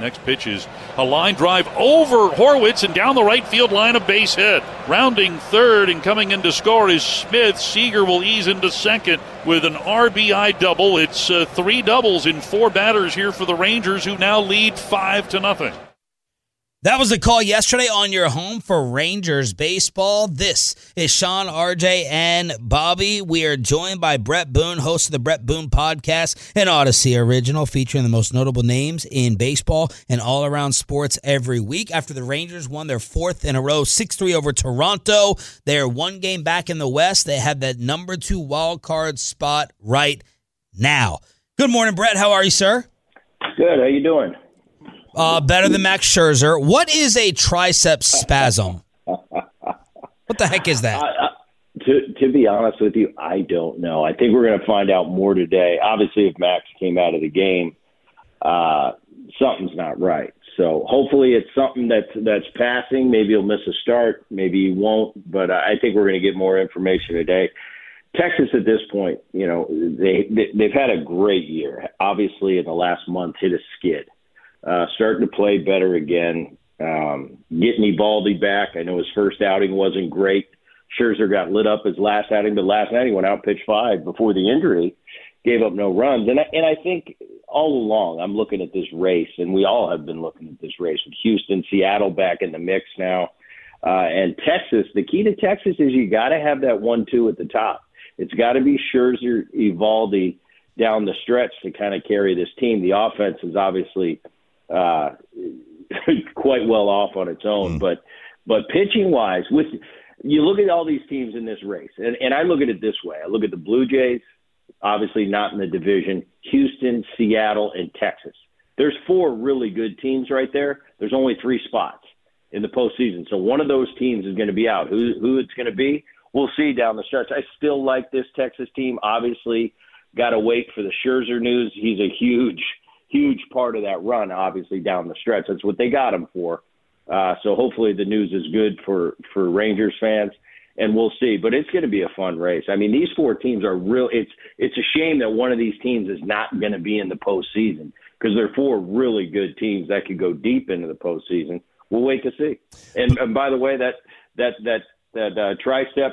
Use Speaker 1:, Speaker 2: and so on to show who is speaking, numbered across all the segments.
Speaker 1: Next pitch is a line drive over Horwitz and down the right field line, a base hit. Rounding third and coming in to score is Smith. Seager will ease into second with an RBI double. It's uh, three doubles in four batters here for the Rangers, who now lead five to nothing.
Speaker 2: That was the call yesterday on your home for Rangers baseball. This is Shan, RJ, and Bobby. We are joined by Bret Boone, host of the Bret Boone podcast, an Audacy original featuring the most notable names in baseball and all around sports every week. After the Rangers won their fourth in a row, 6 3 over Toronto, they're one game back in the West. They have that number two wild card spot right now. Good morning, Bret. How are you, sir?
Speaker 3: Good. How you doing?
Speaker 2: Uh, better than Max Scherzer. What is a tricep spasm? what the heck is that?
Speaker 3: to to be honest with you, I don't know. I think we're going to find out more today. Obviously, if Max came out of the game, uh, something's not right. So hopefully, it's something that's that's passing. Maybe he'll miss a start. Maybe he won't. But I think we're going to get more information today. Texas at this point, you know, they, they they've had a great year. Obviously, in the last month, hit a skid uh, starting to play better again. Um, getting Eovaldi back. I know his first outing wasn't great. Scherzer got lit up his last outing, but last night he went out pitch five before the injury, gave up no runs. And I, and I think all along I'm looking at this race, and we all have been looking at this race with Houston, Seattle back in the mix now, uh, and Texas. The key to Texas is you got to have that one-two at the top. It's got to be Scherzer, Eovaldi down the stretch to kind of carry this team. The offense is obviously uh, quite well off on its own. Mm. But but pitching wise, with you look at all these teams in this race, and, and I look at it this way: I look at the Blue Jays, obviously not in the division, Houston, Seattle, and Texas. There's four really good teams right there. There's only three spots in the postseason, so one of those teams is going to be out. Who who it's going to be? We'll see down the stretch. I still like this Texas team. Obviously, got to wait for the Scherzer news. He's a huge huge part of that run, obviously down the stretch. That's what they got him for. Uh, so hopefully the news is good for for Rangers fans, and we'll see. But it's going to be a fun race. I mean, these four teams are real. It's it's a shame that one of these teams is not going to be in the postseason because they're four really good teams that could go deep into the postseason. We'll wait to see. And, and by the way, that that that that uh, tricep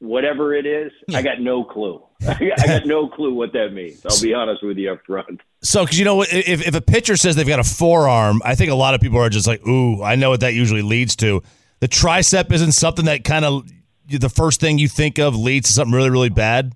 Speaker 3: whatever it is, I got no clue. I got no clue what that means. I'll be honest with you up front.
Speaker 4: So, because you know, if, if a pitcher says they've got a forearm, I think a lot of people are just like, ooh, I know what that usually leads to. The tricep isn't something that kind of the first thing you think of leads to something really, really bad.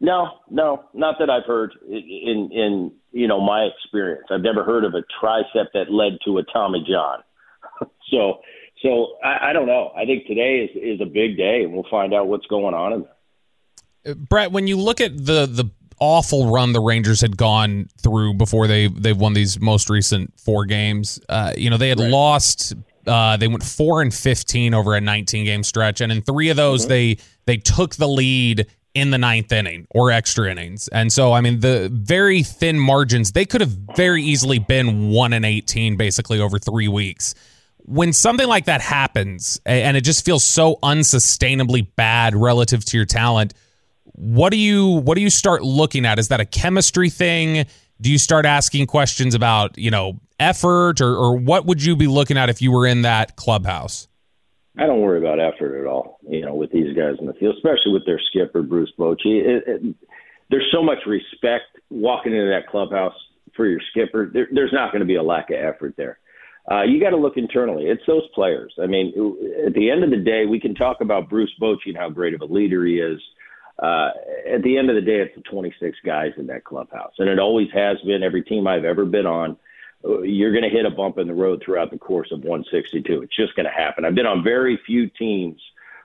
Speaker 3: No, no, not that I've heard in in you know my experience. I've never heard of a tricep that led to a Tommy John. so so I, I don't know. I think today is is a big day, and we'll find out what's going on in there.
Speaker 5: Bret, when you look at the the awful run the Rangers had gone through before they they've won these most recent four games, uh, you know they had right. lost. Uh, they went four and fifteen over a nineteen game stretch, and in three of those mm-hmm. they they took the lead in the ninth inning or extra innings. And so, I mean, the very thin margins, they could have very easily been 1 and 18 basically over three weeks when something like that happens and it just feels so unsustainably bad relative to your talent, what do you what do you start looking at? Is that a chemistry thing? Do you start asking questions about, you know, effort or, or what would you be looking at if you were in that clubhouse?
Speaker 3: I don't worry about effort at all, you know, with these guys in the field, especially with their skipper, Bruce Bochy. There's so much respect walking into that clubhouse for your skipper. There, there's not going to be a lack of effort there uh, you got to look internally. It's those players. I mean, at the end of the day, we can talk about Bruce Bochy and how great of a leader he is. Uh, at the end of the day, it's the 26 guys in that clubhouse, and it always has been. Every team I've ever been on, you're going to hit a bump in the road throughout the course of 162. It's just going to happen. I've been on very few teams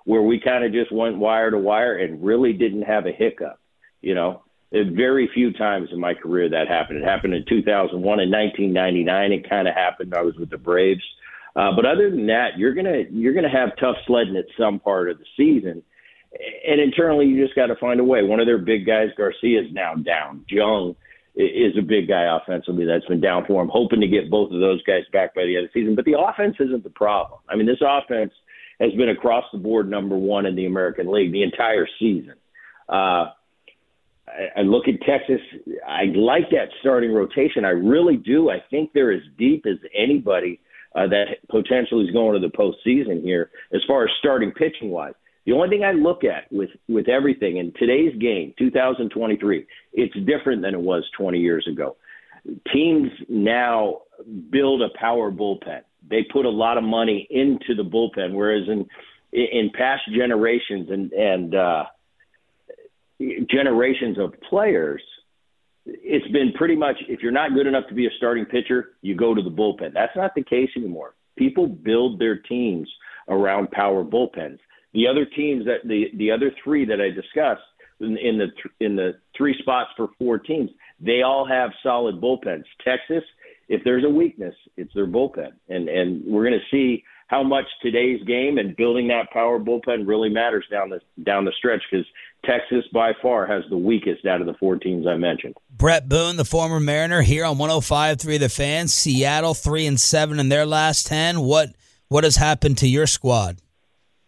Speaker 3: where we kind of just went wire to wire and really didn't have a hiccup. You know, very few times in my career that happened. It happened in 2001 and 1999. It kind of happened. I was with the Braves. Uh, but other than that, you're gonna you're gonna have tough sledding at some part of the season, and internally you just got to find a way. One of their big guys, Garcia, is now down. Jung is a big guy offensively that's been down for him. Hoping to get both of those guys back by the end of the season. But the offense isn't the problem. I mean, this offense has been across the board number one in the American League the entire season. Uh, I, look at Texas. I like that starting rotation. I really do. I think they're as deep as anybody uh, that potentially is going to the postseason here as far as starting pitching wise. The only thing I look at with with everything in today's game, 2023, it's different than it was 20 years ago. Teams now build a power bullpen. They put a lot of money into the bullpen, whereas in in past generations and and uh, generations of players, it's been pretty much if you're not good enough to be a starting pitcher, you go to the bullpen. That's not the case anymore. People build their teams around power bullpens. The other teams that the the other three that I discussed in, in the in the three spots for four teams, they all have solid bullpens. Texas, if there's a weakness, it's their bullpen, and and we're going to see how much today's game and building that power bullpen really matters down the down the stretch because Texas by far has the weakest out of the four teams I mentioned.
Speaker 2: Bret Boone, the former Mariner, here on 105.3 The Fans. Seattle three and seven in their last ten. What what has happened to your squad?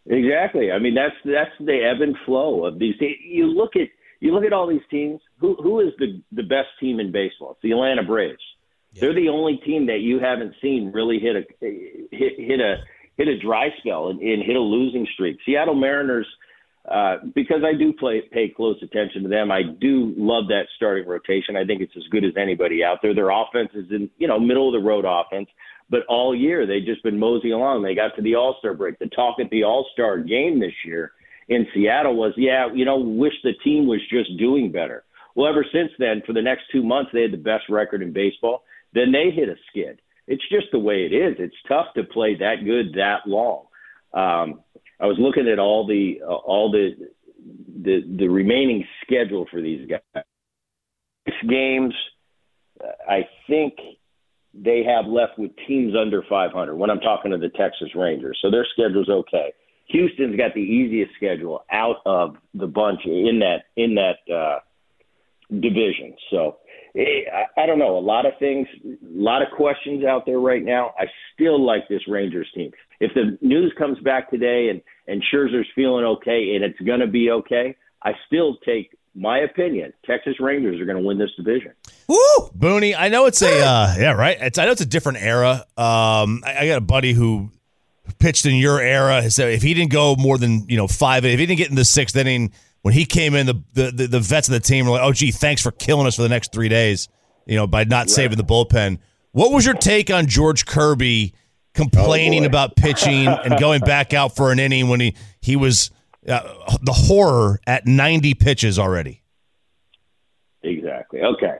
Speaker 3: Exactly. I mean that's that's the ebb and flow of these. You look at you look at all these teams. Who who is the the best team in baseball? It's the Atlanta Braves. Yeah. They're the only team that you haven't seen really hit a hit hit a hit a dry spell and, and hit a losing streak. Seattle Mariners, uh, because I do play pay close attention to them. I do love that starting rotation. I think it's as good as anybody out there. Their offense is in you know middle of the road offense, but all year they've just been moseying along. They got to the All Star break. The talk at the All Star game this year in Seattle was, yeah, you know, wish the team was just doing better. Well, ever since then, for the next two months, they had the best record in baseball then they hit a skid. It's just the way it is. It's tough to play that good that long. Um, I was looking at all the uh, all the the the remaining schedule for these guys. Six games, I think they have left with teams under 500. When I'm talking to the Texas Rangers, so their schedule's okay. Houston's got the easiest schedule out of the bunch in that in that uh, division. So I don't know. A lot of things, a lot of questions out there right now. I still like this Rangers team. If the news comes back today and and Scherzer's feeling okay and it's going to be okay, I still take my opinion. Texas Rangers are going to win this division.
Speaker 4: Woo, Booney. I know it's a uh, yeah, right. It's I know it's a different era. Um, I, I got a buddy who pitched in your era. So if he didn't go more than you know five, if he didn't get in the sixth inning when he came in, the, the, the, the vets of the team were like, oh, gee, thanks for killing us for the next three days, you know, by not saving the bullpen. What was your take on George Kirby complaining oh, about pitching and going back out for an inning when he, he was uh, the horror at 90 pitches already?
Speaker 3: Exactly. Okay.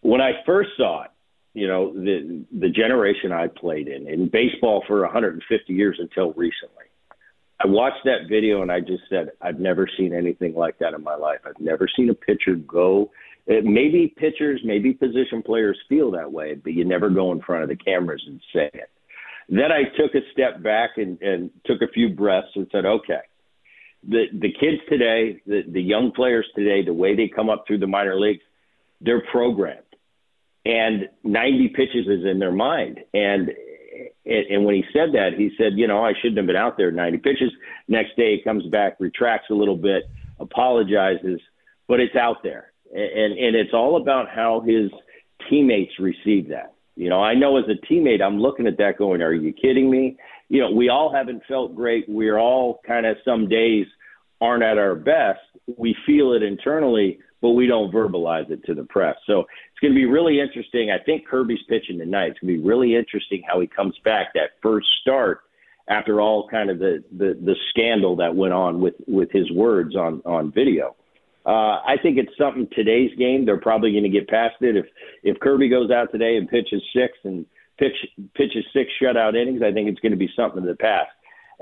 Speaker 3: When I first saw it, you know, the the generation I played in in baseball for 150 years until recently I watched that video and I just said, I've never seen anything like that in my life. I've never seen a pitcher go. It, maybe pitchers, maybe position players feel that way, but you never go in front of the cameras and say it. Then I took a step back and, and took a few breaths and said, okay, the the kids today, the, the young players today, the way they come up through the minor leagues, they're programmed. And 90 pitches is in their mind. And and when he said that, he said, you know, I shouldn't have been out there 90 pitches. Next day, he comes back, retracts a little bit, apologizes, but it's out there, and and it's all about how his teammates receive that. You know, I know as a teammate, I'm looking at that going, are you kidding me? You know, we all haven't felt great. We're all kind of some days aren't at our best. We feel it internally, but we don't verbalize it to the press. So it's going to be really interesting. I think Kirby's pitching tonight. It's going to be really interesting how he comes back that first start after all kind of the, the, the scandal that went on with, with his words on, on video. Uh, I think it's something today's game. They're probably going to get past it. If if Kirby goes out today and pitches six and pitch, pitches six shutout innings, I think it's going to be something of the past.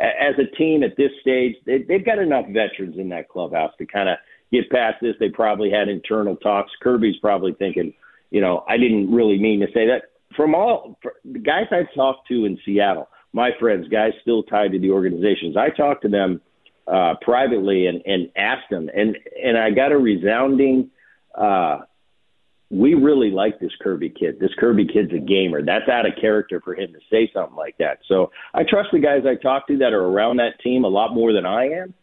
Speaker 3: As a team at this stage, they, they've got enough veterans in that clubhouse to kind of – get past this. They probably had internal talks. Kirby's probably thinking, you know, I didn't really mean to say that. From all the guys I talked to in Seattle, my friends, guys still tied to the organizations, I talked to them uh, privately and, and asked them, and and I got a resounding. Uh, we really like this Kirby kid. This Kirby kid's a gamer. That's out of character for him to say something like that. So I trust the guys I talk to that are around that team a lot more than I am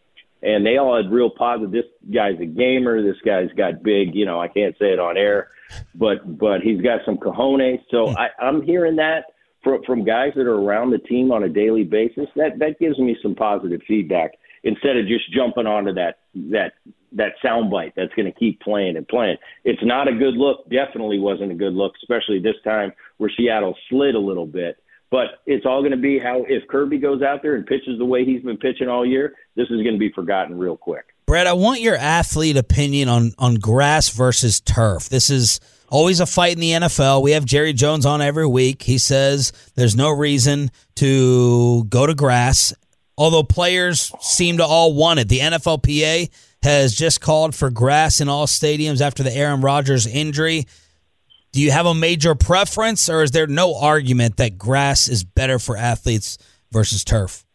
Speaker 3: and they all had real positive. This guy's a gamer. This guy's got big, you know, I can't say it on air, but but he's got some cojones. So hmm. I, I'm hearing that from from guys that are around the team on a daily basis. That that gives me some positive feedback instead of just jumping onto that that that soundbite that's going to keep playing and playing. It's not a good look. Definitely wasn't a good look, especially this time where Seattle slid a little bit. But it's all going to be how if Kirby goes out there and pitches the way he's been pitching all year, this is going to be forgotten real quick.
Speaker 2: Bret, I want your athlete opinion on on grass versus turf. This is always a fight in the NFL. We have Jerry Jones on every week. He says there's no reason to go to grass, although players seem to all want it. The NFLPA has just called for grass in all stadiums after the Aaron Rodgers injury. Do you have a major preference, or is there no argument that grass is better for athletes versus turf?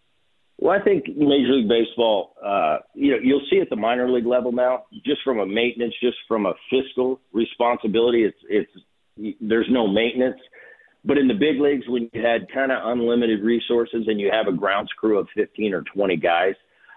Speaker 3: Well, I think Major League Baseball, uh, you know, you'll see at the minor league level now, just from a maintenance, just from a fiscal responsibility, it's it's there's no maintenance. But in the big leagues, when you had kind of unlimited resources and you have a grounds crew of 15 or 20 guys,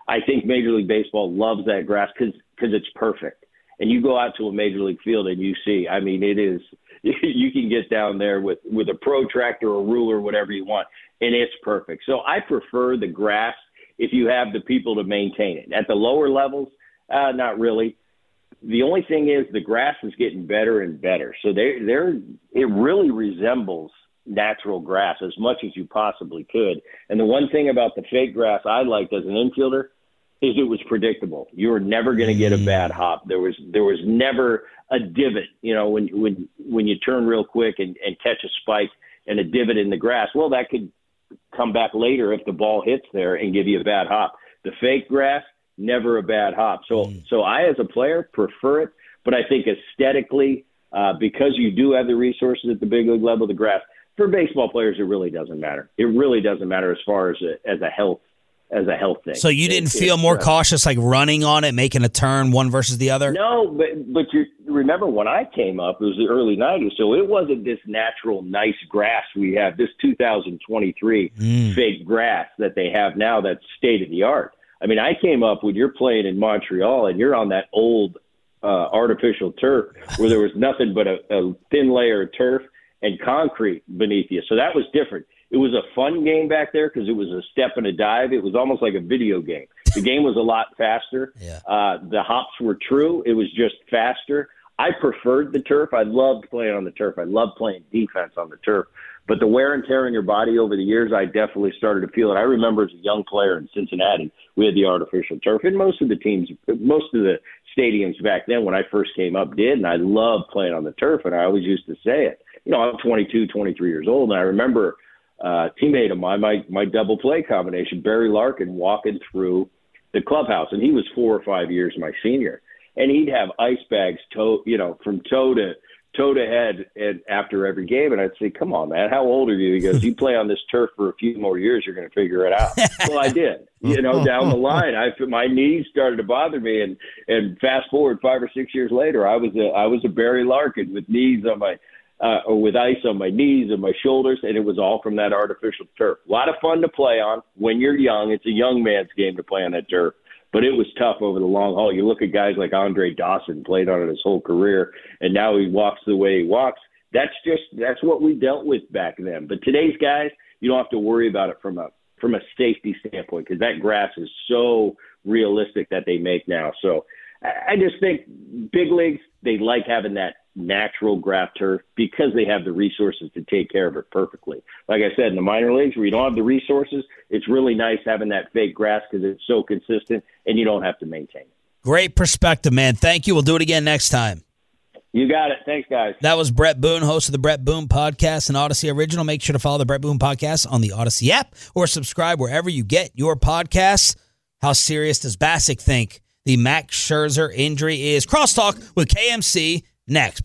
Speaker 3: I think Major League Baseball loves that grass because because it's perfect. And you go out to a major league field and you see, I mean, it is you can get down there with with a protractor or ruler, whatever you want, and it's perfect. So I prefer the grass if you have the people to maintain it. At the lower levels, uh, not really. The only thing is the grass is getting better and better. So they they're it really resembles natural grass as much as you possibly could. And the one thing about the fake grass I liked as an infielder is it was predictable. You were never going to get a mm. bad hop. There was there was never a divot. You know, when when when you turn real quick and, and catch a spike and a divot in the grass, well, that could come back later if the ball hits there and give you a bad hop. The fake grass, never a bad hop. So mm. so I as a player prefer it, but I think aesthetically, uh, because you do have the resources at the big league level, the grass for baseball players, it really doesn't matter. It really doesn't matter as far as a, as a health as a health thing.
Speaker 2: So you didn't it, feel more uh, cautious, like running on it, making a turn one versus the other.
Speaker 3: No, but but you remember when I came up, it was the early '90s, so it wasn't this natural, nice grass we have. This 2023 mm. fake grass that they have now, that's state of the art. I mean, I came up when you're playing in Montreal and you're on that old uh, artificial turf where there was nothing but a, a thin layer of turf and concrete beneath you. So that was different. It was a fun game back there because it was a step and a dive. It was almost like a video game. The game was a lot faster.
Speaker 2: Yeah.
Speaker 3: Uh, the hops were true. It was just faster. I preferred the turf. I loved playing on the turf. I loved playing defense on the turf. But the wear and tear on your body over the years, I definitely started to feel it. I remember as a young player in Cincinnati, we had the artificial turf, and most of the teams, most of the stadiums back then when I first came up did, and I loved playing on the turf. And I always used to say it. You know, I'm 22, 23 years old, and I remember uh, teammate of mine, my my double play combination, Barry Larkin, walking through the clubhouse, and he was four or five years my senior, and he'd have ice bags toe, you know, from toe to toe to head and after every game, and I'd say, "Come on, man, how old are you?" He goes, "You play on this turf for a few more years, you're going to figure it out." well, I did. You know, down the line, I my knees started to bother me, and and fast forward five or six years later, I was a I was a Barry Larkin with knees on my uh, or with ice on my knees and my shoulders, and it was all from that artificial turf. A lot of fun to play on when you're young. It's a young man's game to play on that turf, but it was tough over the long haul. You look at guys like Andre Dawson, played on it his whole career, and now he walks the way he walks. That's just that's what we dealt with back then. But today's guys, you don't have to worry about it from a from a safety standpoint because that grass is so realistic that they make now. So I just think big leagues they like having that natural grass turf because they have the resources to take care of it perfectly. Like I said, in the minor leagues where you don't have the resources, it's really nice having that fake grass because it's so consistent and you don't have to maintain it.
Speaker 2: Great perspective, man. Thank you. We'll do it again next time.
Speaker 3: You got it. Thanks, guys.
Speaker 2: That was Bret Boone, host of the Bret Boone Podcast and Audacy Original. Make sure to follow the Bret Boone Podcast on the Audacy app or subscribe wherever you get your podcasts. How serious does Bassick think the Max Scherzer injury is? Crosstalk with KMC next.